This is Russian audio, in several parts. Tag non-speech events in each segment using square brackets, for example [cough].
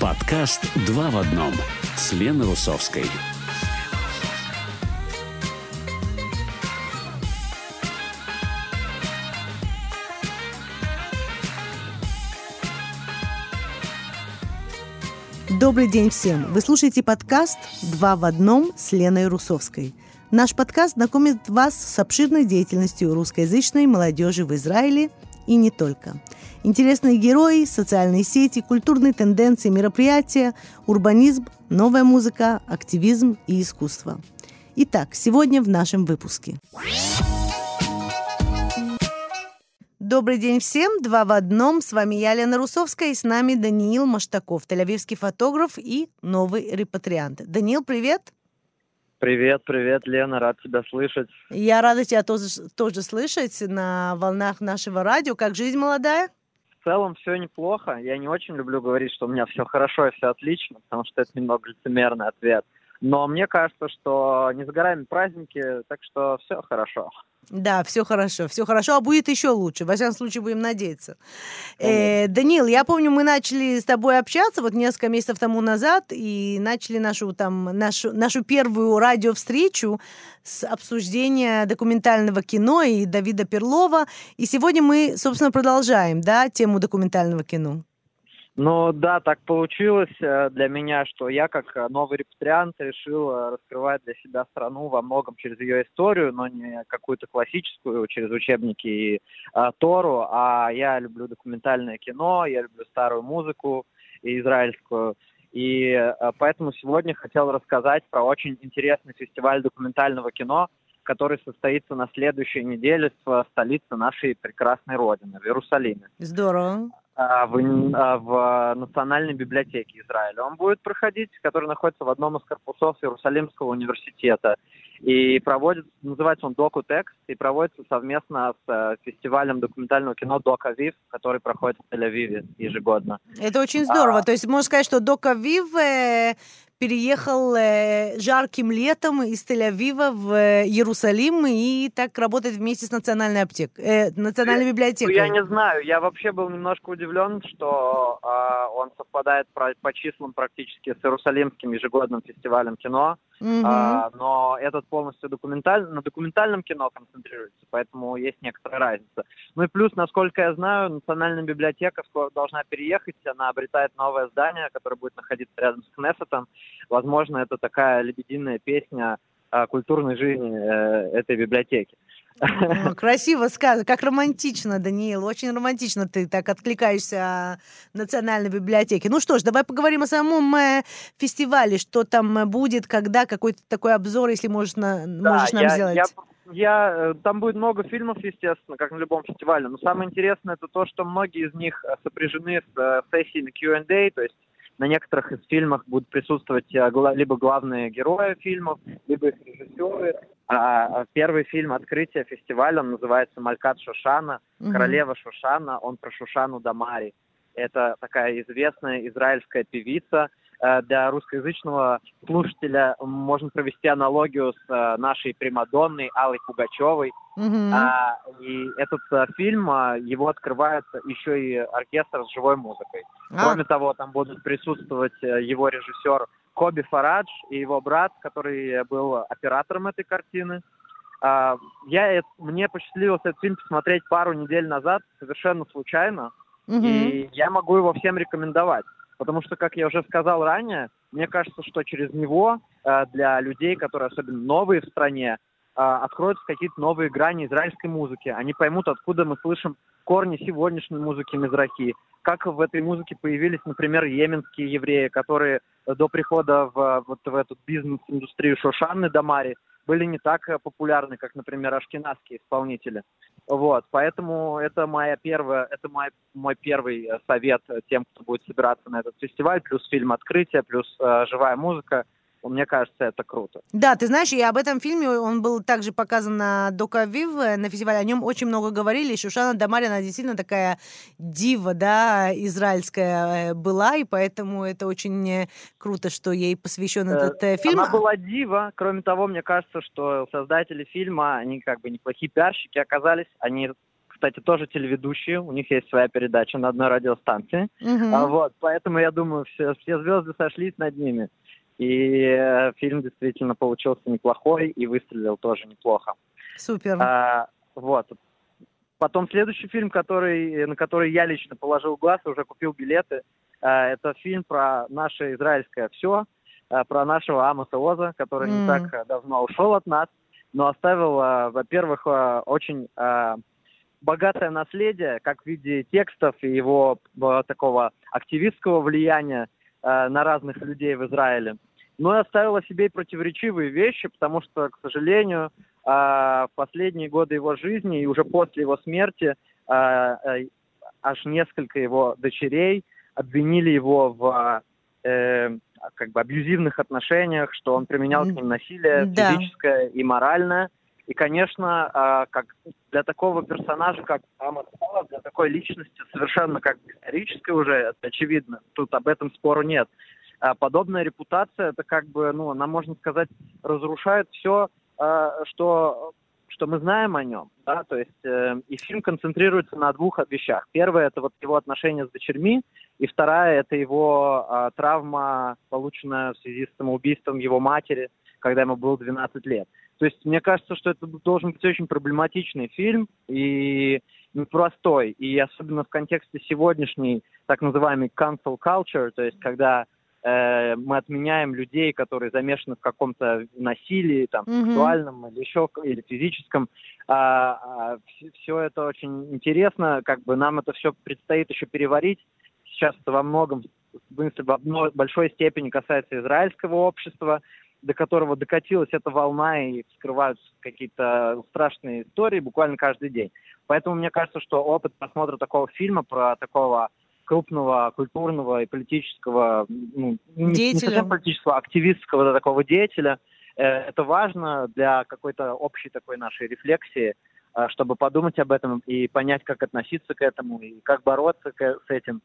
Подкаст «Два в одном» с Леной Русовской. Добрый день всем! Вы слушаете подкаст «Два в одном» с Леной Русовской. Наш подкаст знакомит вас с обширной деятельностью русскоязычной молодежи в Израиле и не только. Интересные герои, социальные сети, культурные тенденции, мероприятия, урбанизм, новая музыка, активизм и искусство. Итак, сегодня в нашем выпуске. Добрый день всем, два в одном. С вами я, Лена Русовская, и с нами Даниил Маштаков, тель-авивский фотограф и новый репатриант. Даниил, привет! Привет, привет, Лена, рад тебя слышать. Я рада тебя тоже, тоже слышать на волнах нашего радио. Как жизнь молодая? Целом все неплохо. Я не очень люблю говорить, что у меня все хорошо и все отлично, потому что это немного лицемерный ответ. Но мне кажется, что не за горами праздники, так что все хорошо. Да, все хорошо, все хорошо, а будет еще лучше. Во всяком случае, будем надеяться. Э, Данил, я помню, мы начали с тобой общаться вот несколько месяцев тому назад и начали нашу там нашу нашу первую радиовстречу с обсуждения документального кино и Давида Перлова. И сегодня мы, собственно, продолжаем, да, тему документального кино. Ну да, так получилось э, для меня, что я как э, новый репатриант решил э, раскрывать для себя страну во многом через ее историю, но не какую-то классическую, через учебники и а, Тору, а я люблю документальное кино, я люблю старую музыку израильскую. И а, поэтому сегодня хотел рассказать про очень интересный фестиваль документального кино, который состоится на следующей неделе в столице нашей прекрасной родины, в Иерусалиме. Здорово. А, в, а, в Национальной библиотеке Израиля. Он будет проходить, который находится в одном из корпусов Иерусалимского университета. И проводит, называется он Доку Текст, и проводится совместно с э, фестивалем документального кино Док Авив, который проходит в Тель-Авиве ежегодно. Это очень здорово. А, То есть можно сказать, что Док Авив переехал э, жарким летом из Тель-Авива в э, Иерусалим и так работает вместе с национальной аптекой, э, национальной библиотекой. Я не знаю, я вообще был немножко удивлен, что э, он совпадает по, по числам практически с Иерусалимским ежегодным фестивалем кино. Mm-hmm. А, но этот полностью документаль... на документальном кино концентрируется, поэтому есть некоторая разница. Ну и плюс, насколько я знаю, Национальная библиотека скоро должна переехать, она обретает новое здание, которое будет находиться рядом с Кнессетом. Возможно, это такая лебединая песня о культурной жизни э, этой библиотеки. Красиво сказано, как романтично, Даниил, очень романтично ты так откликаешься о Национальной библиотеке. Ну что ж, давай поговорим о самом э, фестивале, что там будет, когда, какой-то такой обзор, если можешь, на, да, можешь нам я, сделать. Я, я, э, там будет много фильмов, естественно, как на любом фестивале, но самое интересное это то, что многие из них э, сопряжены с сессиями Q&A, то есть на некоторых из фильмов будут присутствовать либо главные герои фильмов, либо их режиссеры, а, а первый фильм открытия фестиваля, он называется «Малькат Шушана», угу. «Королева Шушана», он про Шушану Дамари. Это такая известная израильская певица. Э, для русскоязычного слушателя можно провести аналогию с э, нашей Примадонной Аллой Пугачевой. Mm-hmm. А, и этот а, фильм, а, его открывает еще и оркестр с живой музыкой. А. Кроме того, там будут присутствовать его режиссер Коби Фарадж и его брат, который был оператором этой картины. А, я, мне посчастливилось этот фильм посмотреть пару недель назад, совершенно случайно, угу. и я могу его всем рекомендовать. Потому что, как я уже сказал ранее, мне кажется, что через него э, для людей, которые особенно новые в стране, а, откроются какие-то новые грани израильской музыки. Они поймут, откуда мы слышим корни сегодняшней музыки Мизрахи. Как в этой музыке появились, например, йеменские евреи, которые до прихода в, вот в эту бизнес-индустрию Шошанны Дамари были не так популярны, как, например, ашкенадские исполнители. Вот, поэтому это моя первая, это мой, мой первый совет тем, кто будет собираться на этот фестиваль, плюс фильм «Открытие», плюс э, живая музыка – мне кажется, это круто. Да, ты знаешь, и об этом фильме он был также показан на Докавив, э, на фестивале. О нем очень много говорили. Шушана Дамари, она действительно такая дива, да, израильская э, была, и поэтому это очень э, круто, что ей посвящен этот фильм. Она была дива. Кроме того, мне кажется, что создатели фильма, они как бы неплохие пиарщики оказались. Они кстати, тоже телеведущие, у них есть своя передача на одной радиостанции. Мгм. А, вот, поэтому я думаю, все, все звезды сошлись над ними. И э, фильм действительно получился неплохой и выстрелил тоже неплохо. Супер. А, вот. Потом следующий фильм, который, на который я лично положил глаз и уже купил билеты, а, это фильм про наше израильское все, про нашего Амоса Оза, который М. не так а, давно ушел от нас, но оставил, а, во-первых, а, очень а, богатое наследие, как в виде текстов и его а, такого активистского влияния а, на разных людей в Израиле. Но и оставил о себе и противоречивые вещи, потому что, к сожалению, а, в последние годы его жизни и уже после его смерти а, а, аж несколько его дочерей обвинили его в э, как бы абьюзивных отношениях, что он применял к ним насилие Да. физическое и моральное. И, конечно, как для такого персонажа, как Пала, для такой личности совершенно как исторической уже, это очевидно, тут об этом спору нет. А подобная репутация, это как бы, ну, она, можно сказать, разрушает все, что, что мы знаем о нем, да, то есть э, и фильм концентрируется на двух вещах. Первое это вот его отношения с дочерьми, и вторая это его а, травма, полученная в связи с самоубийством его матери, когда ему было 12 лет. То есть мне кажется, что это должен быть очень проблематичный фильм и непростой, и особенно в контексте сегодняшней так называемой cancel culture, то есть когда э, мы отменяем людей, которые замешаны в каком-то насилии, там, Мгм. сексуальном или еще или физическом. все, это очень интересно, как бы нам это все предстоит еще переварить. Сейчас это во многом, в большой степени касается израильского общества, до которого докатилась эта волна и вскрываются какие-то страшные истории буквально каждый день. Поэтому мне кажется, что опыт просмотра такого фильма про такого крупного культурного и политического, ну, не- не Деятеля. совсем политического, а активистского да, такого деятеля, э, это важно для какой-то общей такой нашей рефлексии, э, чтобы подумать об этом и понять, как относиться к этому, и как бороться с этим,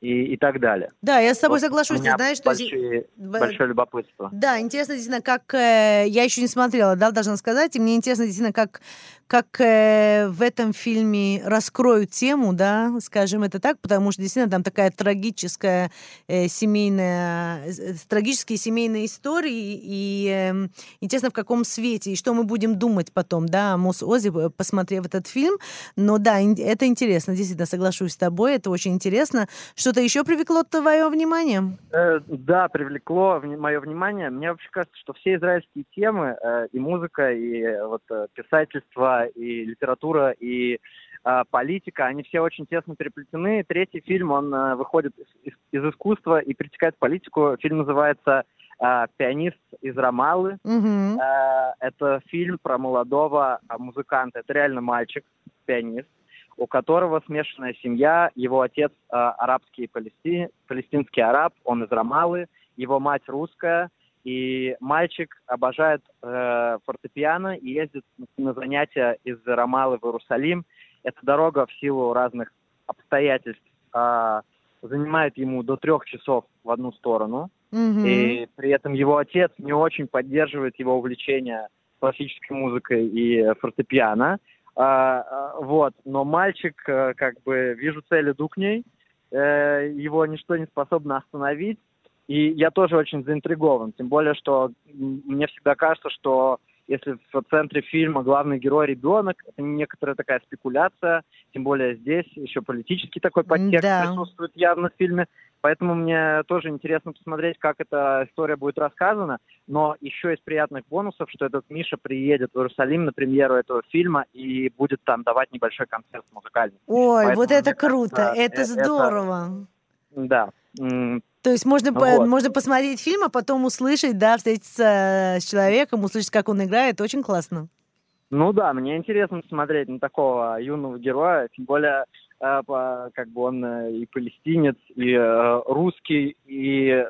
и, и так далее. Да, я с тобой Вот соглашусь. Ты знаешь, что... большие- Б- большое любопытство. Да, интересно действительно, как э, я еще не смотрела, да, должна сказать, и мне интересно действительно, как как э, в этом фильме раскроют тему, да, скажем это так, потому что действительно там такая трагическая э, семейная, э, трагические семейные истории, и э, интересно в каком свете и что мы будем думать потом, да, о Мос Ози, э, посмотрев этот фильм. Но да, это интересно, действительно соглашусь с тобой, это очень интересно. Что-то еще привлекло твое внимание? Э, Да, привлекло мое внимание. Мне вообще кажется, что все израильские темы, э, и музыка, и э, вот э, писательство, и литература, и э, политика, они все очень тесно переплетены. Третий фильм, он э, выходит из, из- искусства и перетекает в политику. Фильм называется э, «Пианист из Рамалы». Мгм. Э, Это фильм про молодого а, музыканта. Это реально мальчик, пианист, у которого смешанная семья. Его отец э, арабский палести... палестинский араб, он из Рамалы, его мать русская. И мальчик обожает э, фортепиано и ездит на занятия из Рамалы в Иерусалим. Эта дорога в силу разных обстоятельств а, занимает ему до трех часов в одну сторону. Мгм. И при этом его отец не очень поддерживает его увлечение классической музыкой и э, фортепиано. А, а, вот. Но мальчик, э, как бы, вижу цель, иду к ней. Э, его ничто не способно остановить. И я тоже очень заинтригован. Тем более, что мне всегда кажется, что если в центре фильма главный герой ребенок, это некоторая такая спекуляция, тем более здесь еще политический такой подтекст Да. присутствует явно в фильме. Поэтому мне тоже интересно посмотреть, как эта история будет рассказана. Но еще из приятных бонусов, что этот Миша приедет в Иерусалим на премьеру этого фильма и будет там давать небольшой концерт музыкальный. Ой, Поэтому, вот это круто, кажется, это э- здорово. Да. М, То есть можно, по- Вот. можно посмотреть фильм, а потом услышать, да, встретиться с человеком, услышать, как он играет, очень классно. Ну да, мне интересно смотреть на такого юного героя, тем более, по- как бы он э, и палестинец, и э, русский, и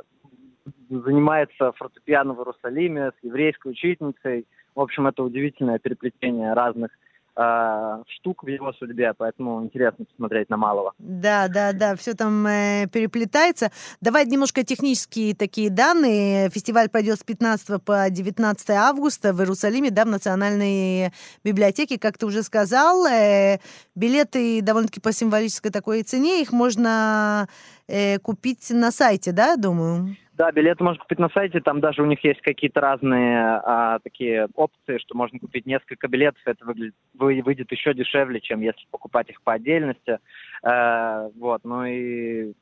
занимается фортепиано в Иерусалиме с еврейской учительницей. В общем, это удивительное переплетение разных э, штук в его судьбе, поэтому интересно посмотреть на Малого. Да, да, да, все там э, переплетается. Давай немножко технические такие данные. Фестиваль пройдет с 15 по 19 августа в Иерусалиме, да, в Национальной библиотеке, как ты уже сказал. Э, билеты довольно-таки по символической такой цене, их можно э, купить на сайте, да, думаю? Да, билеты можно купить на сайте, там даже у них есть какие-то разные а, такие опции, что можно купить несколько билетов, это выглядит, вы, выйдет еще дешевле, чем если покупать их по отдельности. А, вот, ну и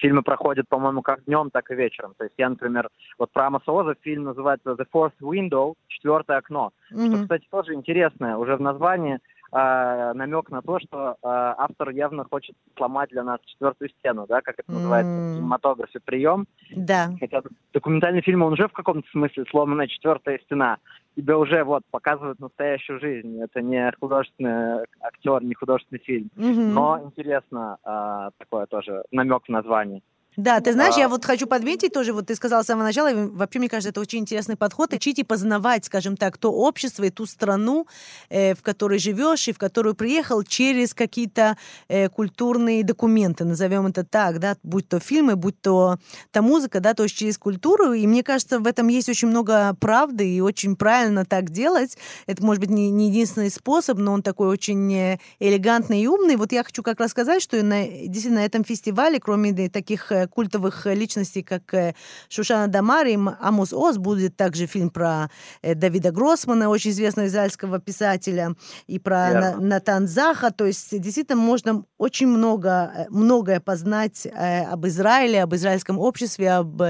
фильмы проходят, по-моему, как днем, так и вечером. То есть я, например, вот про Амоса Оза фильм называется The Fourth Window, четвертое окно. Mm-hmm. Что, кстати, тоже интересное, уже в названии э, намек на то, что э, автор явно хочет сломать для нас четвертую стену, да, как это называется mm. в кинематографе прием. Да. Хотя документальный фильм, он уже в каком-то смысле сломанная четвертая стена. Тебе уже вот показывают настоящую жизнь. Это не художественный актер, не художественный фильм. Mm-hmm. Но интересно э, такое тоже намек в названии. Да, ты знаешь, а... я вот хочу подметить тоже, вот ты сказал с самого начала, и вообще, мне кажется, это очень интересный подход, учить и познавать, скажем так, то общество и ту страну, э, в которой живешь и в которую приехал через какие-то э, культурные документы, назовем это так, да, будь то фильмы, будь то та музыка, да, то есть через культуру, и мне кажется, в этом есть очень много правды, и очень правильно так делать. Это, может быть, не, не единственный способ, но он такой очень э, элегантный и умный. Вот я хочу как раз сказать, что на, действительно на этом фестивале, кроме таких э, культовых личностей, как э, Шушана Дамар и Амус Оз. Будет также фильм про э, Давида Гроссмана, очень известного израильского писателя, и про yeah. Натан Заха. То есть действительно можно очень много, э, многое познать об Израиле, об израильском обществе, об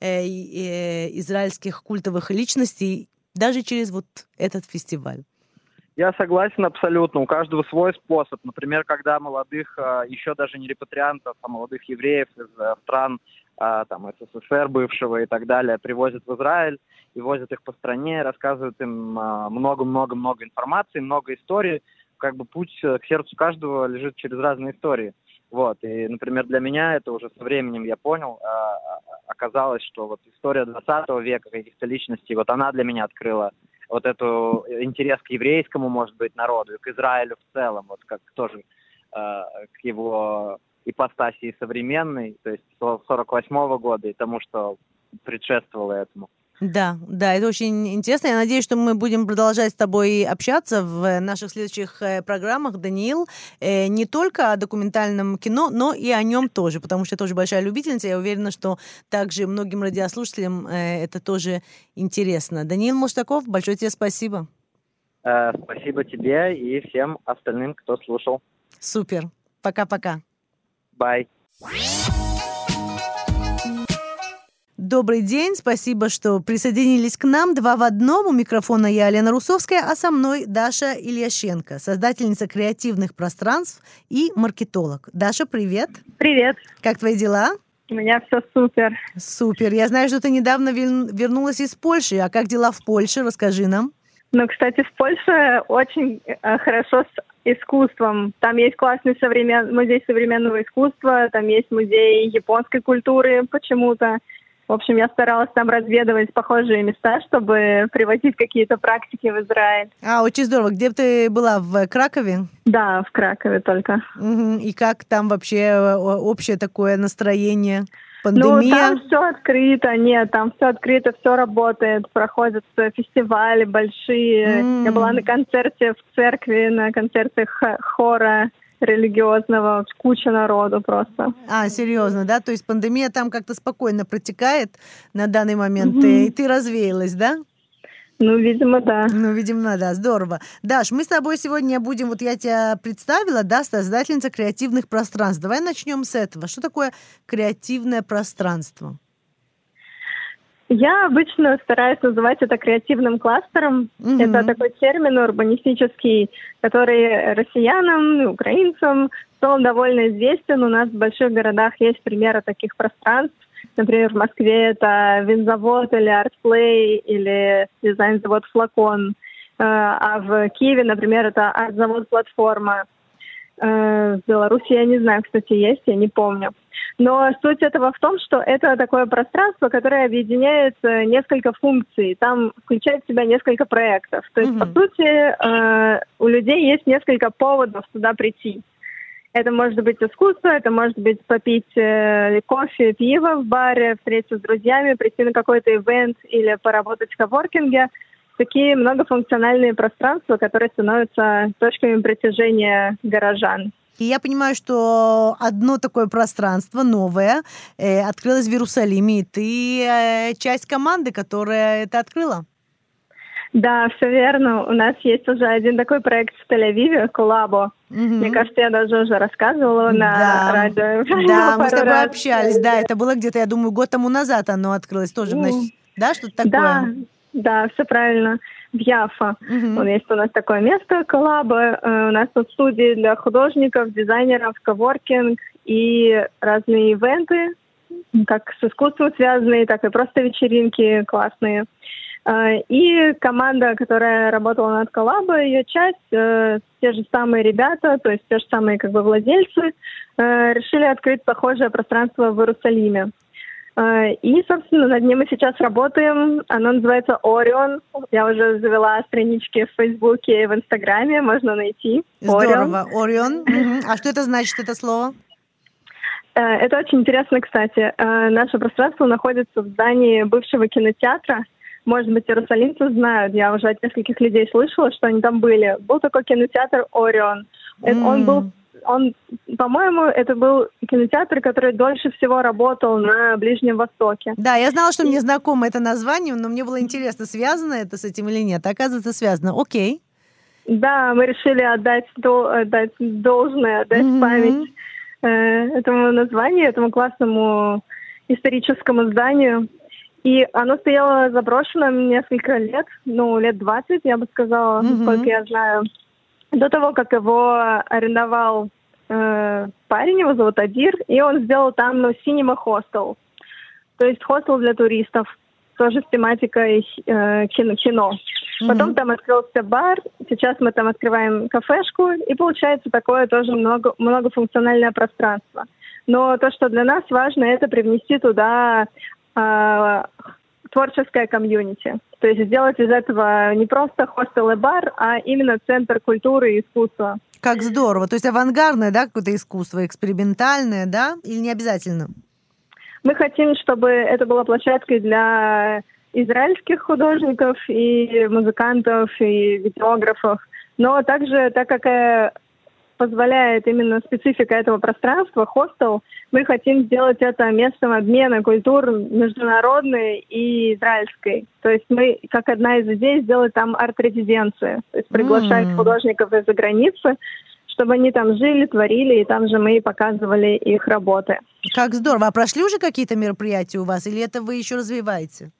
израильских культовых личностей даже через вот этот фестиваль. Я согласен абсолютно. У каждого свой способ. Например, когда молодых, а, еще даже не репатриантов, а молодых евреев из э, стран а, там, СССР бывшего и так далее привозят в Израиль и возят их по стране, рассказывают им а, много-много-много информации, много историй. Как бы путь э, к сердцу каждого лежит через разные истории. Вот, и, например, для меня это уже со временем я понял, оказалось, что вот история 20 века каких-то личностей, вот она для меня открыла вот эту интерес к еврейскому, может быть, народу, и к Израилю в целом, вот как тоже э, к его ипостаси современной, то есть 48 -го года и тому, что предшествовало этому. Да, да, это очень интересно. Я надеюсь, что мы будем продолжать с тобой общаться в наших следующих э, программах, Даниил, э, не только о документальном кино, но и о нем тоже, потому что я тоже большая любительница. Я уверена, что также многим радиослушателям э, это тоже интересно. Даниил Муштаков, большое тебе спасибо. Спасибо тебе и всем остальным, кто слушал. Супер. Пока-пока. Бай. Добрый день, спасибо, что присоединились к нам. Два в одном. У микрофона я, Лена Русовская, а со мной Даша Ильяшенко, создательница креативных пространств и маркетолог. Даша, привет. Привет. Как твои дела? У меня все супер. Супер. Я знаю, что ты недавно вернулась из Польши. А как дела в Польше? Расскажи нам. Ну, кстати, в Польше очень э, хорошо с искусством. Там есть классный современ... музей современного искусства, там есть музей японской культуры почему-то. В общем, я старалась там разведывать похожие места, чтобы приводить какие-то практики в Израиль. А, очень здорово. Где ты была? В Кракове? Да, в Кракове только. Угу. И как там вообще э, общее такое настроение? Пандемия? Ну, там все открыто, нет, там все открыто, все работает, проходят фестивали большие. Mm. Я была на концерте в церкви, на концерте хора религиозного, куча народу просто. А, серьезно, да? То есть пандемия там как-то спокойно протекает на данный момент, mm-hmm. и ты развеялась, да? Ну, видимо, да. Ну, видимо, да, здорово. Даш, мы с тобой сегодня будем, вот я тебя представила, да, создательница креативных пространств. Давай начнем с этого. Что такое креативное пространство? Я обычно стараюсь называть это креативным кластером. Mm-hmm. Это такой термин урбанистический, который россиянам и украинцам в целом довольно известен. У нас в больших городах есть примеры таких пространств. Например, в Москве это винзавод или артплей или дизайн-завод «Флакон». Э, а в Киеве, например, это арт-завод «Платформа». Э, в Беларуси я не знаю, кстати, есть, я не помню. Но суть этого в том, что это такое пространство, которое объединяет несколько функций. Там включает в себя несколько проектов. То есть, mm-hmm. по сути, э, у людей есть несколько поводов туда прийти. Это может быть искусство, это может быть попить э, кофе, пиво в баре, встретиться с друзьями, прийти на какой-то ивент или поработать в коворкинге. Такие многофункциональные пространства, которые становятся точками притяжения горожан. И я понимаю, что одно такое пространство новое э, открылось в Иерусалиме, и ты э, часть команды, которая это открыла. Да, все верно. У нас есть уже один такой проект в Тель-Авиве, Коллабо. Угу. Мне кажется, я даже уже рассказывала на да. радио. [laughs] Да, мы с тобой раз. общались. Да, это было где-то, я думаю, год тому назад оно открылось тоже. Значит, да, что-то такое? Да, да, все правильно в Яфа. Вот есть у нас такое место, коллаба. Э, у нас тут студии для художников, дизайнеров, коворкинг и разные ивенты, как с искусством связанные, так и просто вечеринки классные. Э, и команда, которая работала над коллабой, ее часть, э, те же самые ребята, то есть те же самые как бы владельцы, решили открыть похожее пространство в Иерусалиме. А, и, собственно, над ним мы сейчас работаем. Оно называется Орион. Я уже завела странички в Фейсбуке и в Инстаграме, можно найти. Здорово, Орион. А что это значит, это слово? Э, это очень интересно, кстати. Э, наше пространство находится в здании бывшего кинотеатра. Может быть, иерусалимцы знают. Я уже от нескольких людей слышала, что они там были. Был такой кинотеатр «Орион». Mm. Он был он, по-моему, это был кинотеатр, который дольше всего работал на Ближнем Востоке. Да, я знала, что мне знакомо это название, но мне было интересно, связано это с этим или нет. Оказывается, связано. Окей. Да, мы решили отдать, до, отдать должное, отдать mm-hmm. память э, этому названию, этому классному историческому зданию. И оно стояло заброшенным несколько лет, ну, лет 20, я бы сказала, mm-hmm. насколько я знаю до того, как его арендовал э, парень, его зовут Адир, и он сделал там ну, Cinema Hostel. То есть хостел для туристов, тоже с тематикой э, кино. кино. Mm-hmm. Потом там открылся бар, сейчас мы там открываем кафешку, и получается такое тоже много, многофункциональное пространство. Но то, что для нас важно, это привнести туда э, творческое комьюнити. То есть сделать из этого не просто хостел и бар, а именно центр культуры и искусства. Как здорово. То есть авангардное, да, какое-то искусство, экспериментальное, да, или не обязательно? Мы хотим, чтобы это была площадкой для израильских художников и музыкантов и видеографов. Но также, так как э, позволяет именно специфика этого пространства, хостел, мы хотим сделать это местом обмена культур международной и израильской. То есть мы, как одна из идей, сделать там арт-резиденцию. То есть приглашать mm. художников из-за границы, чтобы они там жили, творили, и там же мы и показывали их работы. Как здорово. А прошли уже какие-то мероприятия у вас, или это вы еще развиваете?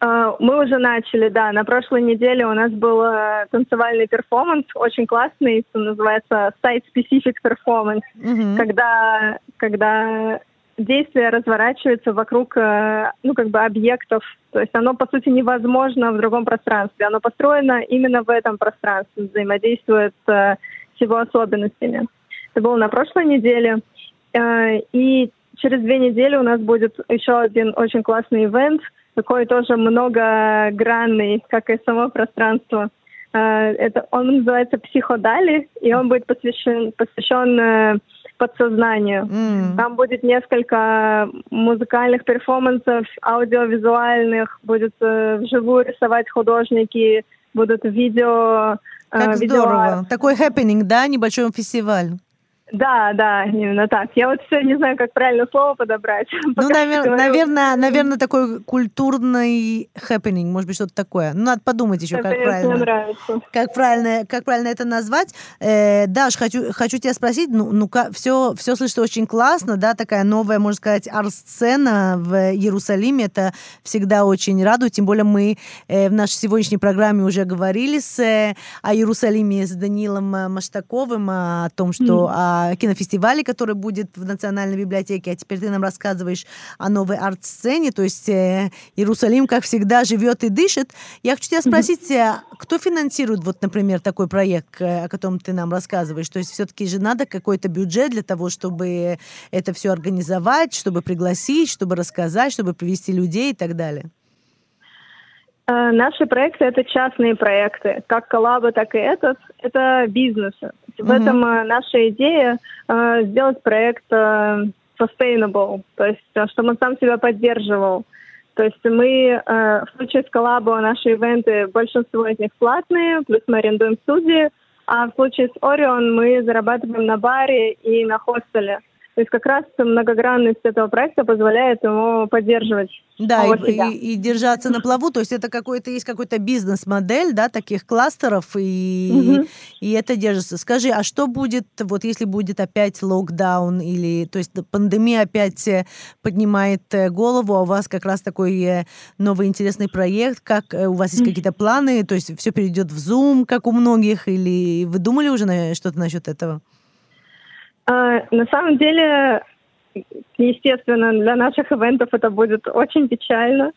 А, мы уже начали, да. На прошлой неделе у нас был э, танцевальный перформанс, очень классный, называется Site Specific Performance, mm-hmm. когда, когда действие разворачивается вокруг, э, ну, как бы объектов. То есть оно, по сути, невозможно в другом пространстве. Оно построено именно в этом пространстве, взаимодействует э, с его особенностями. Это было на прошлой неделе. И через две недели у нас будет еще один очень классный ивент — такой тоже многогранный, как и само пространство. А, это, он называется «Психодали», и он будет посвящен, посвящен э, подсознанию. Mm. Там будет несколько музыкальных перформансов, аудиовизуальных, будет э, вживую рисовать художники, будут видео. Э, как видео здорово. Такой happening, да, небольшой фестиваль. Да, да, именно так. Я вот все не знаю, как правильно слово подобрать. [laughs] Ну, навер- наверное, наверное, такой культурный happening, может быть, что-то такое. Ну, надо подумать еще, как правильно. нравится. Как правильно, как правильно это назвать. Э, Даш, хочу, хочу тебя спросить, ну, ну все, все слышится очень классно, да, такая новая, можно сказать, арт-сцена в Иерусалиме. Это всегда очень радует, тем более мы э, в нашей сегодняшней программе уже говорили с, э, о Иерусалиме с Данилом Маштаковым, о том, что mm о кинофестивале, который будет в Национальной библиотеке, а теперь ты нам рассказываешь о новой арт-сцене, то есть э, Иерусалим, как всегда, живет и дышит. Я хочу тебя спросить, mm-hmm. кто финансирует, вот, например, такой проект, о котором ты нам рассказываешь? То есть все-таки же надо какой-то бюджет для того, чтобы это все организовать, чтобы пригласить, чтобы рассказать, чтобы привести людей и так далее. Э, наши проекты это частные проекты, как коллаба, так и этот. Это бизнес. В mm-hmm. этом э, наша идея э, сделать проект sustainable, то есть чтобы он сам себя поддерживал. То есть мы в случае с коллабо наши ивенты, большинство из них платные, плюс мы арендуем студии, а в случае с Орион мы зарабатываем на баре и на хостеле. То есть как раз многогранность этого проекта позволяет ему поддерживать да, и, и, и держаться на плаву. То есть это какой-то есть какой-то бизнес-модель, да, таких кластеров, и, угу. и это держится. Скажи, а что будет, вот если будет опять локдаун, или, то есть пандемия опять э, поднимает э, голову, а у вас как раз такой э, новый интересный проект, как у вас есть какие-то планы, то есть все перейдет в Zoom, как у многих, или вы думали уже на что-то насчет этого? А, на самом деле, естественно, для наших ивентов это будет очень печально,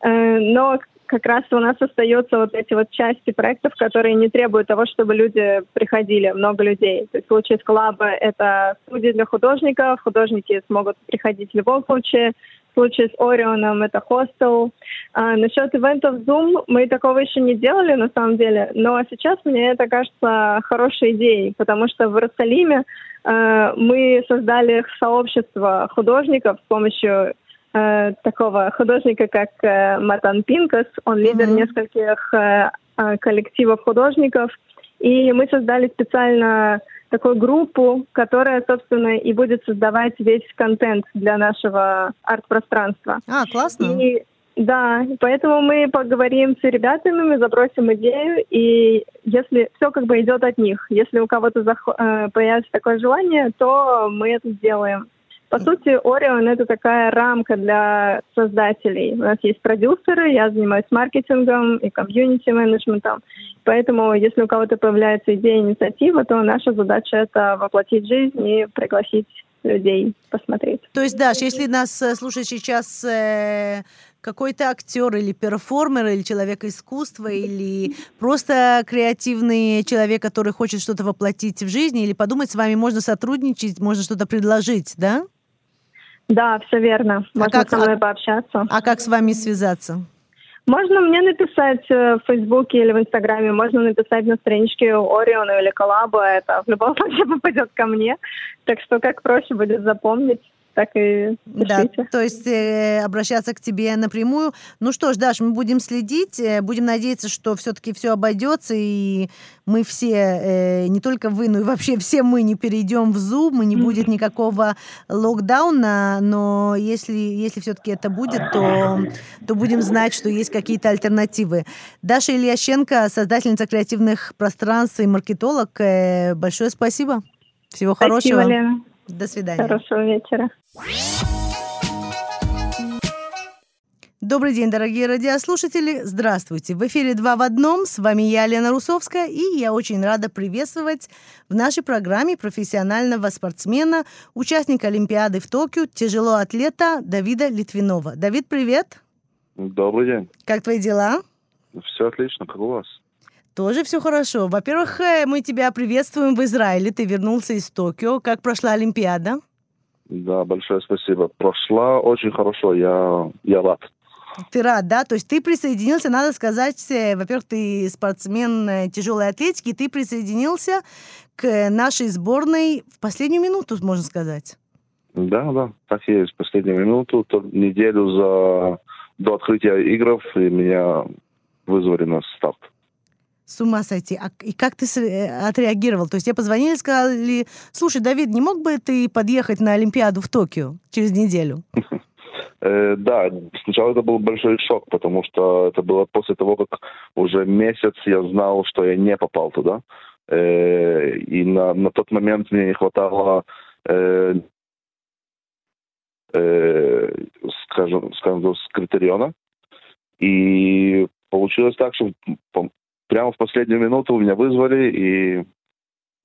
э, но как раз у нас остаются вот эти вот части проектов, которые не требуют того, чтобы люди приходили, много людей. То есть в случае с коллаба это студии для художников, художники смогут приходить в любом случае. В случае с Орионом это хостел. А насчет ивентов Zoom мы такого еще не делали на самом деле, но сейчас мне это кажется хорошей идеей, потому что в Иерусалиме э, мы создали сообщество художников с помощью э, такого художника, как э, Матан Пинкас. Он лидер mm-hmm. нескольких э, э, коллективов художников. И мы создали специально такую группу, которая, собственно, и будет создавать весь контент для нашего арт-пространства. А, классно. И, да, поэтому мы поговорим с ребятами, мы запросим идею, и если все как бы идет от них, если у кого-то зах- э, появится такое желание, то мы это сделаем. По сути, Orion — это такая рамка для создателей. У нас есть продюсеры, я занимаюсь маркетингом и комьюнити-менеджментом. Поэтому, если у кого-то появляется идея, инициатива, то наша задача — это воплотить жизнь и пригласить людей посмотреть. То есть, Даш, если нас э, слушает сейчас э, какой-то актер или перформер, или человек искусства, или просто креативный человек, который хочет что-то воплотить в жизнь, или подумать с вами, можно сотрудничать, можно что-то предложить, да? Да, все верно. А Можно а как, со мной пообщаться. А как с вами связаться? Можно мне написать э, в Фейсбуке или в Инстаграме, можно написать на страничке Ориона или Коллаба, это в любом [laughs] случае попадет ко мне. Так что как проще будет запомнить так и пишите. Да, то есть э, обращаться к тебе напрямую. Ну что ж, Даш, мы будем следить, э, будем надеяться, что все-таки все обойдется, и мы все, э, не только вы, но и вообще все мы не перейдем в Zoom, и не будет никакого локдауна, но если, если все-таки это будет, то, то будем знать, что есть какие-то альтернативы. Даша Ильященко, создательница креативных пространств и маркетолог, э, большое спасибо. Всего спасибо, хорошего. Лена. До свидания. Хорошего вечера. Добрый день, дорогие радиослушатели. Здравствуйте. В эфире «Два в одном». С вами я, Лена Русовская, и я очень рада приветствовать в нашей программе профессионального спортсмена, участника Олимпиады в Токио, тяжело атлета Давида Литвинова. Давид, привет. Добрый день. Как твои дела? Все отлично. Как у вас? Тоже все хорошо. Во-первых, э, мы тебя приветствуем в Израиле. Ты вернулся из Токио. Как прошла Олимпиада? Да, большое спасибо. Прошла очень хорошо. Я, я рад. Ты рад, да? То есть ты присоединился, надо сказать, э, во-первых, ты спортсмен э, тяжелой атлетики, ты присоединился к нашей сборной в последнюю минуту, можно сказать. Да, да, так и есть. В последнюю минуту, то неделю за до открытия игр и меня вызвали на старт. С ума сойти. А, и как ты э, отреагировал? То есть тебе позвонили сказали, слушай, Давид, не мог бы ты подъехать на Олимпиаду в Токио через неделю? [laughs] Э, да, сначала это был большой шок, потому что это было после того, как уже месяц я знал, что я не попал туда. Э, и на, на тот момент мне не хватало, скажем, скажем, с критериона. И получилось так, что прямо в последнюю минуту меня вызвали, и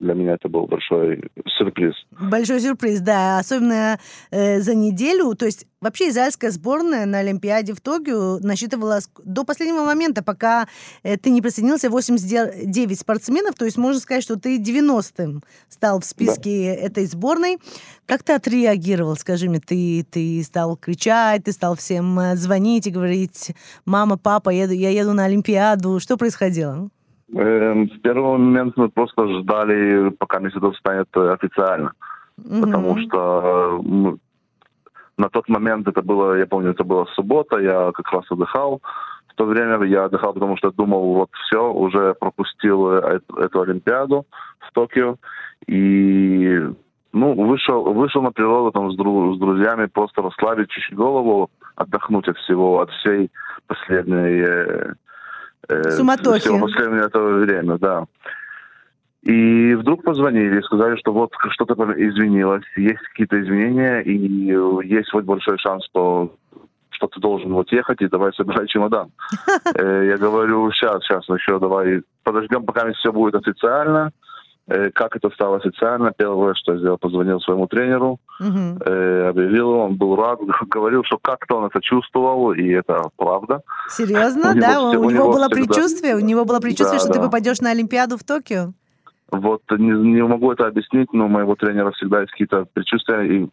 для меня это был большой сюрприз. Большой сюрприз, да. Особенно э, за неделю. То есть вообще израильская сборная на Олимпиаде в Токио насчитывала до последнего момента, пока э, ты не присоединился, 89 спортсменов. То есть можно сказать, что ты 90-м стал в списке да. этой сборной. Как ты отреагировал, скажи мне? Ты, ты стал кричать, ты стал всем э, звонить и говорить, мама, папа, еду, я еду на Олимпиаду. Что происходило? Эм, в первый момент мы просто ждали, пока месяц станет официально. Mm-hmm. Потому что ну, на тот момент это было, я помню, это была суббота, я как раз отдыхал. В то время я отдыхал, потому что думал, вот все, уже пропустил эту, эту Олимпиаду в Токио. И ну, вышел, вышел на природу там с, дру, с друзьями, просто расслабить чуть-чуть голову, отдохнуть от всего, от всей последней э, Суматохи. Всего последнее это время, да. И вдруг позвонили и сказали, что вот что-то изменилось, есть какие-то изменения, и есть вот большой шанс, что что ты должен вот ехать и давай собирай чемодан. [laughs] Э, я говорю, сейчас, сейчас, еще давай подождем, пока все будет официально. Э, как это стало официально? Первое, что я сделал, позвонил своему тренеру, угу. объявил, он был рад, [laughs] говорил, что как-то он это чувствовал, и это правда. Серьезно, у да? Него, у, у него было всегда... предчувствие? У него было предчувствие, да, что да. ты попадешь на Олимпиаду в Токио? Вот не, не могу это объяснить, но у моего тренера всегда есть какие-то предчувствия, и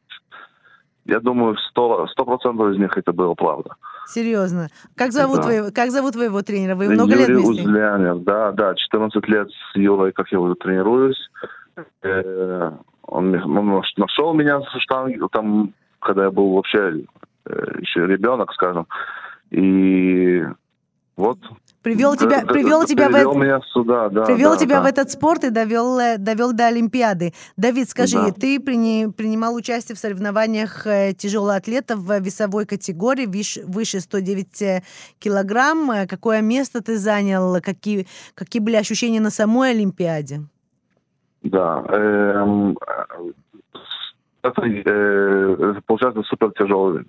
я думаю, сто процентов из них это было правда. Серьезно. Как зовут, да. твоего, как зовут твоего тренера? Вы много Юрий лет вместе? Узлянин, да, да, 14 лет с Юрой, как я уже тренируюсь. Э, он, он нашел меня со штанги, там, когда я был вообще э, еще ребенок, скажем. И вот Привел тебя, да, привел да, тебя привел в меня сюда, да. Привел да, тебя да. в этот спорт и довел, э, довел до Олимпиады. Давид, скажи, да. ты при, принимал участие в соревнованиях э, тяжелоатлетов в весовой категории выше 109 э, килограмм. Какое место ты занял? Какие, какие были ощущения на самой Олимпиаде? Да. Эм, это, э, получается супер тяжелая,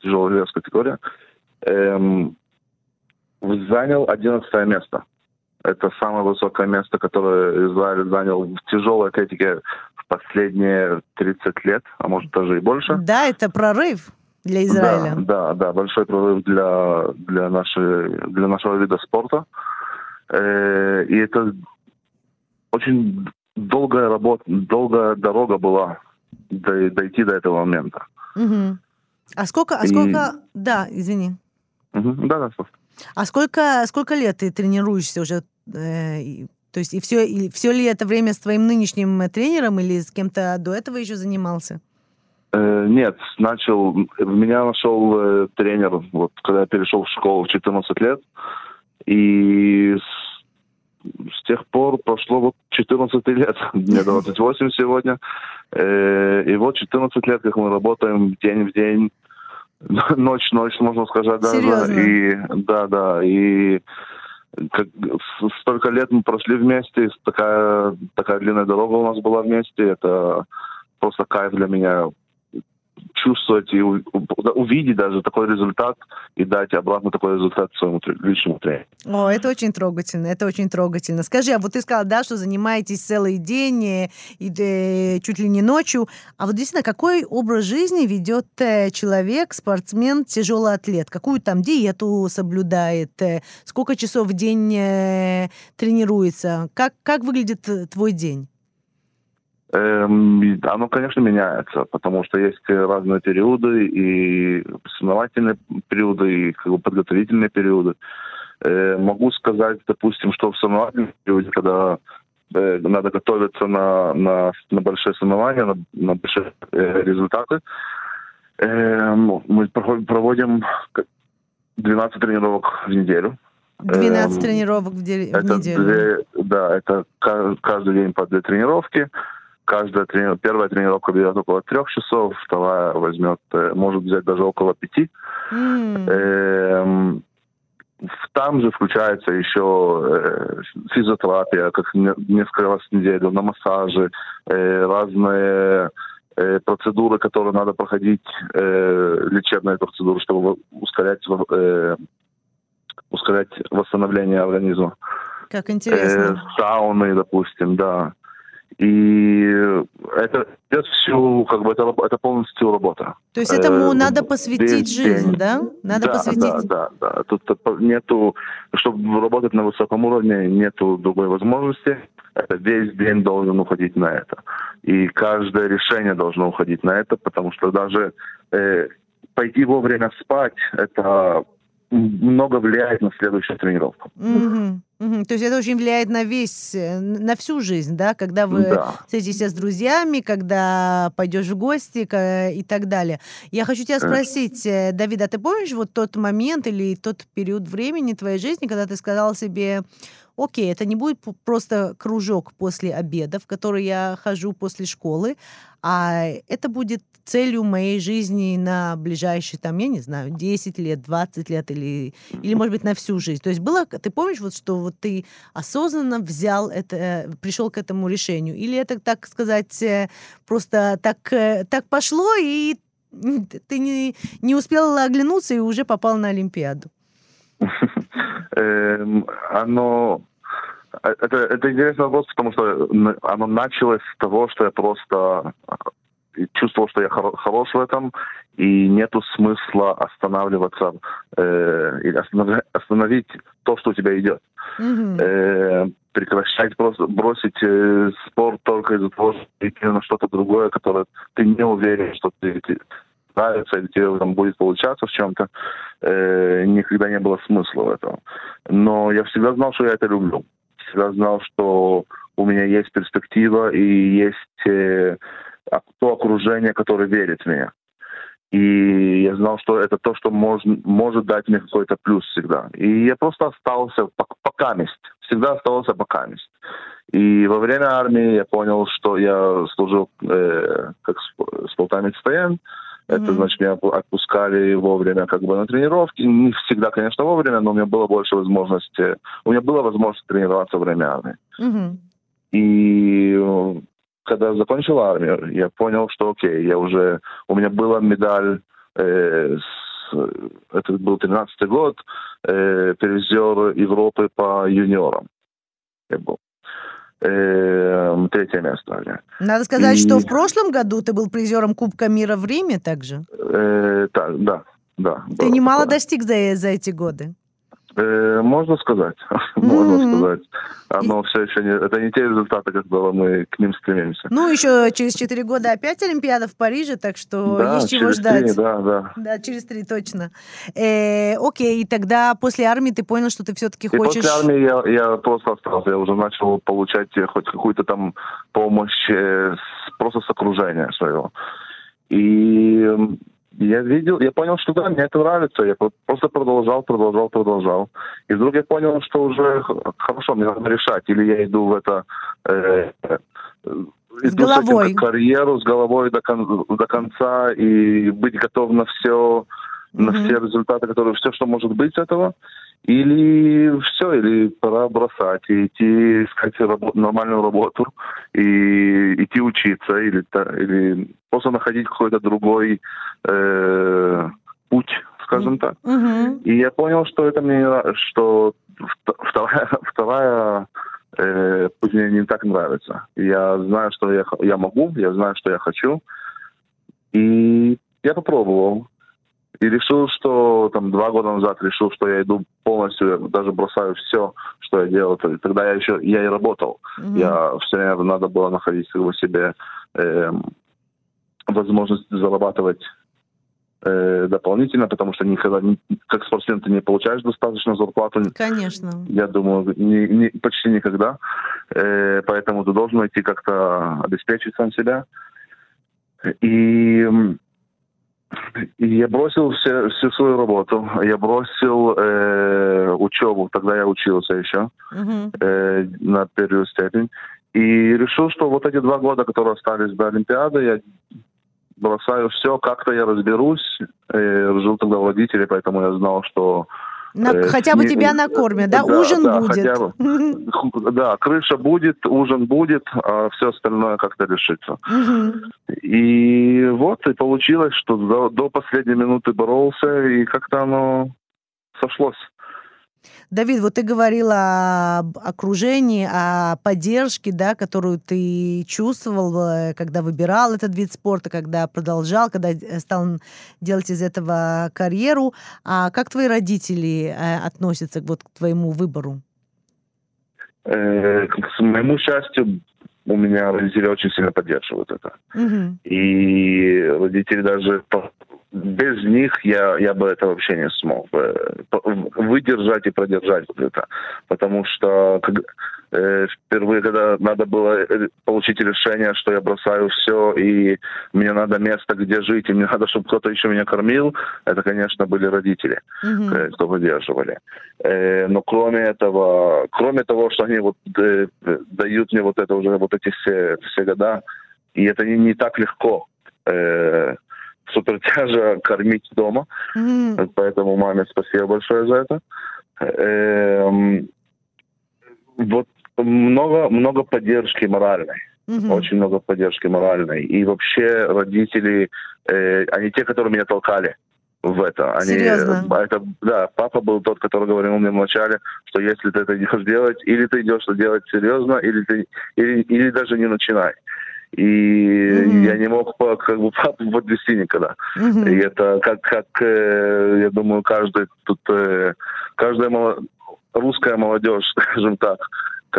тяжелая вес категория. Эм, занял 11 место. Это самое высокое место, которое Израиль занял в тяжелой атлетике в последние 30 лет, а может даже и больше. Да, это прорыв для Израиля. Да, да, да большой прорыв для, для, нашей, для нашего вида спорта. Э, и это очень долгая работа, долгая дорога была дойти до этого момента. Угу. А сколько, а и... сколько, да, извини. Угу. Да, да, собственно. А сколько, сколько лет ты тренируешься уже? Э, то есть и все, и все ли это время с твоим нынешним тренером или с кем-то до этого еще занимался? Э, нет, начал, меня нашел э, тренер, вот когда я перешел в школу в 14 лет, и с, с тех пор прошло вот 14 лет, [laughs] мне 28 сегодня, э, и вот 14 лет, как мы работаем день в день, [laughs] ночь, ночь, можно сказать, даже. Серьезно? И да, да, и как, столько лет мы прошли вместе, такая, такая длинная дорога у нас была вместе, это просто кайф для меня чувствовать и увидеть даже такой результат и дать обратно такой результат своему личному тренеру. О, это очень трогательно, это очень трогательно. Скажи, а вот ты сказал, да, что занимаетесь целый день и, и и чуть ли не ночью, а вот действительно, какой образ жизни ведет э, человек, спортсмен, тяжелый атлет? Какую там диету соблюдает? Э, сколько часов в день э, тренируется? Как, как выглядит твой день? Эм, оно, конечно, меняется, потому что есть разные периоды, и соревновательные периоды, и как бы, подготовительные периоды. Э, могу сказать, допустим, что в соревновательном периоде, когда э, надо готовиться на, на, на большие соревнования, на, на большие э, результаты, э, мы проводим 12 тренировок в неделю. 12 эм, тренировок в, де- в неделю. Две, да, это каждый день по две тренировки каждая трени... первая тренировка берет около трех часов, вторая возьмет, э, может взять даже около пяти. Mm. Эм, там же включается еще э, физиотерапия, как несколько раз в неделю, на массажи, э, разные э, процедуры, которые надо проходить, э, лечебные процедуры, чтобы ускорять, э, ускорять восстановление организма. Как интересно. Э, сауны, допустим, да. И это идет всю, как бы это, это полностью работа. То есть этому э, надо посвятить жизнь, день. да? Надо да, посвятить. Да, да, да. Тут нету, чтобы работать на высоком уровне, нету другой возможности. Это весь день должен уходить на это. И каждое решение должно уходить на это, потому что даже э, пойти вовремя спать, это много влияет на следующую тренировку. Угу. Угу. То есть это очень влияет на весь, э, на всю жизнь, да, когда вы да. встретитесь с друзьями, когда пойдешь в гости и так далее. Я хочу тебя спросить, э, Давид, а ты помнишь вот тот момент или тот период времени твоей жизни, когда ты сказал себе, окей, это не будет просто кружок после обеда, в который я хожу после школы, а это будет целью моей жизни на ближайшие, там, я не знаю, 10 лет, 20 лет или, или может быть, на всю жизнь. То есть было, ты помнишь, вот, что вот ты осознанно взял это, пришел к этому решению? Или это, так сказать, э, просто так, э, так пошло, и ты не, не успел оглянуться и уже попал на Олимпиаду? [laughs] Эм, оно э, это, это интересный вопрос, потому что оно началось с того, что я просто чувствовал, что я хорош в этом, и нету смысла останавливаться э, или останов, остановить то, что у тебя идет. Mm-hmm. Э, прекращать просто бросить э, спорт только из-за того, что идти на что-то другое, которое ты не уверен, что ты, ты нравится или тебе там будет получаться в чем-то. Э, никогда не было смысла в этом. Но я всегда знал, что я это люблю. Всегда знал, что у меня есть перспектива и есть э, то окружение, которое верит в меня. И я знал, что это то, что может, может дать мне какой-то плюс всегда. И я просто остался пока месть. Всегда оставался пока месть. И во время армии я понял, что я служил э, как сполтамец стоян. Mm-hmm. Это значит, меня отпускали вовремя как бы на тренировки. Не всегда, конечно, вовремя, но у меня было больше возможности. У меня была возможность тренироваться во время армии. Mm-hmm. И когда закончил армию, я понял, что окей, я уже, у меня была медаль, э, с, это был 13 год, э, призер Европы по юниорам. Я был. Э, третье место. Надо сказать, И... что в прошлом году ты был призером Кубка мира в Риме также? Э, так, да, да. Ты немало такое. достиг за, за эти годы. Э, можно сказать, [laughs] можно сказать. Оно все еще не... Это не те результаты, когда мы к ним стремимся. Ну, еще через четыре года опять Олимпиада в Париже, так что да, есть чего ждать. Три, да, да. Да, через три, точно. Э, окей, и тогда после армии ты понял, что ты все-таки хочешь... после армии я, я просто остался. Я уже начал получать хоть какую-то там помощь э, просто с окружения своего. И я видел, я понял, что да, мне это нравится. Я просто продолжал, продолжал, продолжал. И вдруг я понял, что уже хорошо, мне надо решать. Или я иду в это... Э, с иду головой. С этим, карьеру, с головой до, кон, до конца и быть готов на все, mm-hmm. на все результаты, которые все, что может быть с этого. Или все, или пора бросать и идти искать рабо- нормальную работу и идти учиться, или, или просто находить какой-то другой э, путь, скажем так. Mm-hmm. И я понял, что это мне что вторая, [laughs] вторая э, путь мне не так нравится. Я знаю, что я, я могу, я знаю, что я хочу. И я попробовал. И решил, что там два года назад решил, что я иду полностью, даже бросаю все, что я делал. Тогда я еще я и работал. Mm-hmm. Я все время надо было находить как бы, себе э, возможность зарабатывать э, дополнительно, потому что никогда, как спортсмен, ты не получаешь достаточно зарплату. Конечно. Я думаю, не, не, почти никогда. Э, поэтому ты должен идти как-то обеспечить сам себя. И я бросил все, всю свою работу. Я бросил э, учебу. Тогда я учился еще uh-huh. э, на первую степень. И решил, что вот эти два года, которые остались до Олимпиады, я бросаю все, как-то я разберусь. Э, жил тогда в родителей, поэтому я знал, что на, э, хотя бы тебя накормят, да? да ужин да, будет. Хотя бы, [laughs] да, крыша будет, ужин будет, а все остальное как-то решится. Угу. И вот, и получилось, что до, до последней минуты боролся, и как-то оно сошлось. Давид, вот ты говорила об окружении, о поддержке, да, которую ты чувствовал, когда выбирал этот вид спорта, когда продолжал, когда э, стал делать из этого карьеру. А как твои родители э, относятся вот к твоему выбору? Э, к моему счастью, у меня родители очень сильно поддерживают это. Угу. И родители даже без них я, я бы это вообще не смог выдержать и продержать вот это. Потому что как, э, впервые, когда надо было э, получить решение, что я бросаю все, и мне надо место, где жить, и мне [laughs] надо, чтобы кто-то еще меня кормил, это, конечно, были родители, mm-hmm. кто поддерживали. Э, но кроме этого, кроме того, что они вот э, дают мне вот это уже, вот эти все, все года, и это не, не так легко. Э, супертяжа кормить дома. Mm-hmm. Поэтому маме спасибо большое за это. Эм, вот много, много поддержки моральной. Mm-hmm. Очень много поддержки моральной. И вообще родители, э, они те, которые меня толкали в это. Они, Серьезно? Это, да, папа был тот, который говорил мне вначале, что если ты это идешь делать, или ты идешь это делать серьезно, или ты или, или даже не начинай. И mm-hmm. я не мог как бы [laughs] папу подвести никогда. Mm-hmm. И это как, как э, я думаю, каждый тут, э, каждая русская молодежь, [laughs] скажем так,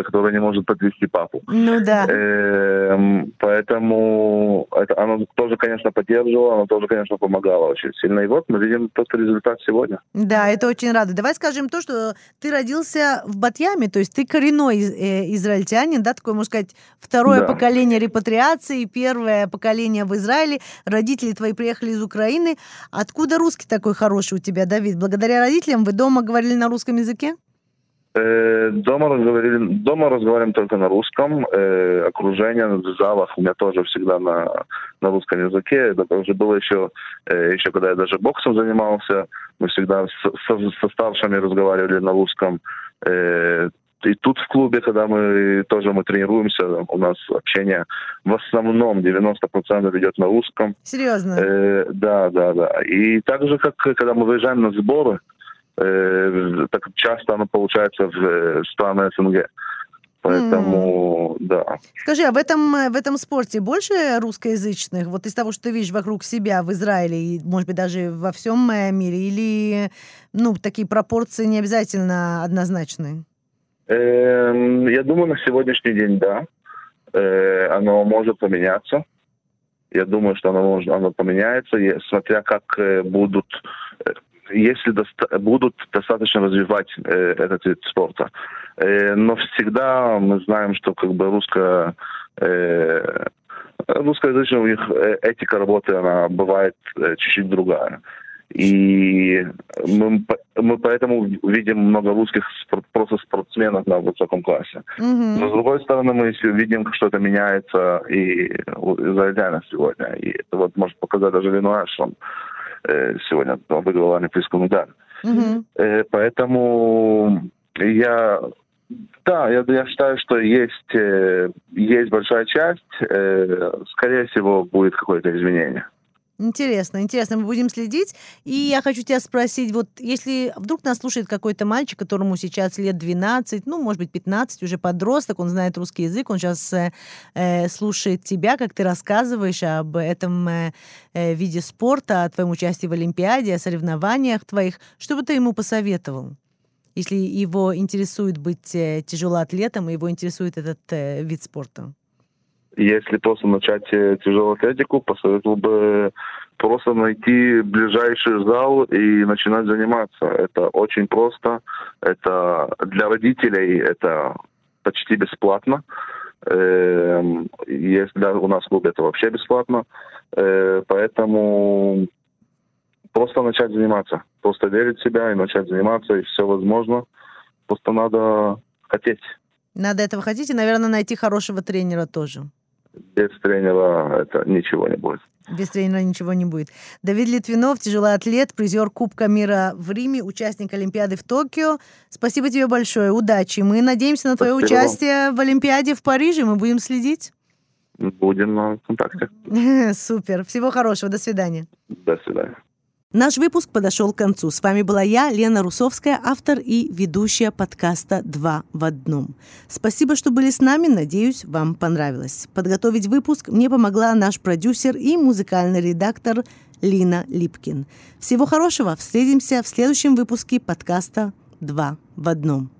которая не может подвести папу. Ну да. Эм, поэтому это, оно тоже, конечно, поддерживало, оно тоже, конечно, помогало очень сильно. И вот мы видим тот результат сегодня. Да, это очень рада. Давай скажем то, что ты родился в Батьяме, то есть ты коренной э, израильтянин, да, такое, можно сказать, второе да. поколение репатриации, первое поколение в Израиле. Родители твои приехали из Украины. Откуда русский такой хороший у тебя, Давид? Благодаря родителям вы дома говорили на русском языке? Э, дома, разговаривали, дома разговариваем только на русском. Э, окружение в залах у меня тоже всегда на, на русском языке. Это уже было еще, э, еще когда я даже боксом занимался. Мы всегда со, со старшими разговаривали на русском. И тут в клубе, когда мы тоже мы тренируемся, у нас общение в основном 90% идет на русском. Серьезно? Э, да, да, да. И так же, как когда мы выезжаем на сборы, Э, так часто оно получается в э, страны СНГ. Поэтому, mm. да. Скажи, а в этом, в этом спорте больше русскоязычных? Вот из того, что ты видишь вокруг себя в Израиле и, может быть, даже во всем э, мире? Или, ну, такие пропорции не обязательно однозначные? Эм, я думаю, на сегодняшний день, да. Оно может поменяться. Я думаю, что оно, может, оно поменяется, смотря как будут если доста- будут достаточно развивать э, этот вид спорта. Э, но всегда мы знаем, что как бы русская э, русскоязычная у них э, этика работы, она бывает э, чуть-чуть другая. И мы, мы поэтому видим много русских спорт, просто спортсменов на высоком классе. Mm-hmm. Но с другой стороны, мы видим, что это меняется и у израильтян сегодня. И это вот может показать даже Ленуа, что он сегодня выиграл Олимпийскую медаль. Угу. Поэтому я да, я, я считаю, что есть, э, есть большая часть. Скорее всего, будет какое-то изменение. Интересно, интересно, мы будем следить. И я хочу тебя спросить, вот если вдруг нас слушает какой-то мальчик, которому сейчас лет 12, ну, может быть, 15, уже подросток, он знает русский язык, он сейчас э, э, слушает тебя, как ты рассказываешь об этом э, э, виде спорта, о твоем участии в Олимпиаде, о соревнованиях твоих, что бы ты ему посоветовал? Если его интересует быть э, тяжелоатлетом, и его интересует этот э, вид спорта? Если просто начать э, тяжелую атлетику, посоветовал бы просто найти ближайший зал и начинать заниматься. Это очень просто. Это для родителей это почти бесплатно. Эм, если у нас в клубе это вообще бесплатно. Э, поэтому просто начать заниматься. Просто верить в себя и начать заниматься, и все возможно. Просто надо хотеть. Надо этого хотеть и, наверное, найти хорошего тренера тоже без тренера это ничего не будет. Без тренера ничего не будет. Давид Литвинов, тяжелый атлет, призер Кубка мира в Риме, участник Олимпиады в Токио. Спасибо тебе большое, удачи. Мы надеемся на твое Спасибо участие в Олимпиаде в Париже. Мы будем следить. Будем на контакте. [laughs] Супер. Всего хорошего. До свидания. До свидания. Наш выпуск подошел к концу. С вами была я, Лена Русовская, автор и ведущая подкаста «Два в одном». Спасибо, что были с нами. Надеюсь, вам понравилось. Подготовить выпуск мне помогла наш продюсер и музыкальный редактор Лина Липкин. Всего хорошего. Встретимся в следующем выпуске подкаста «Два в одном».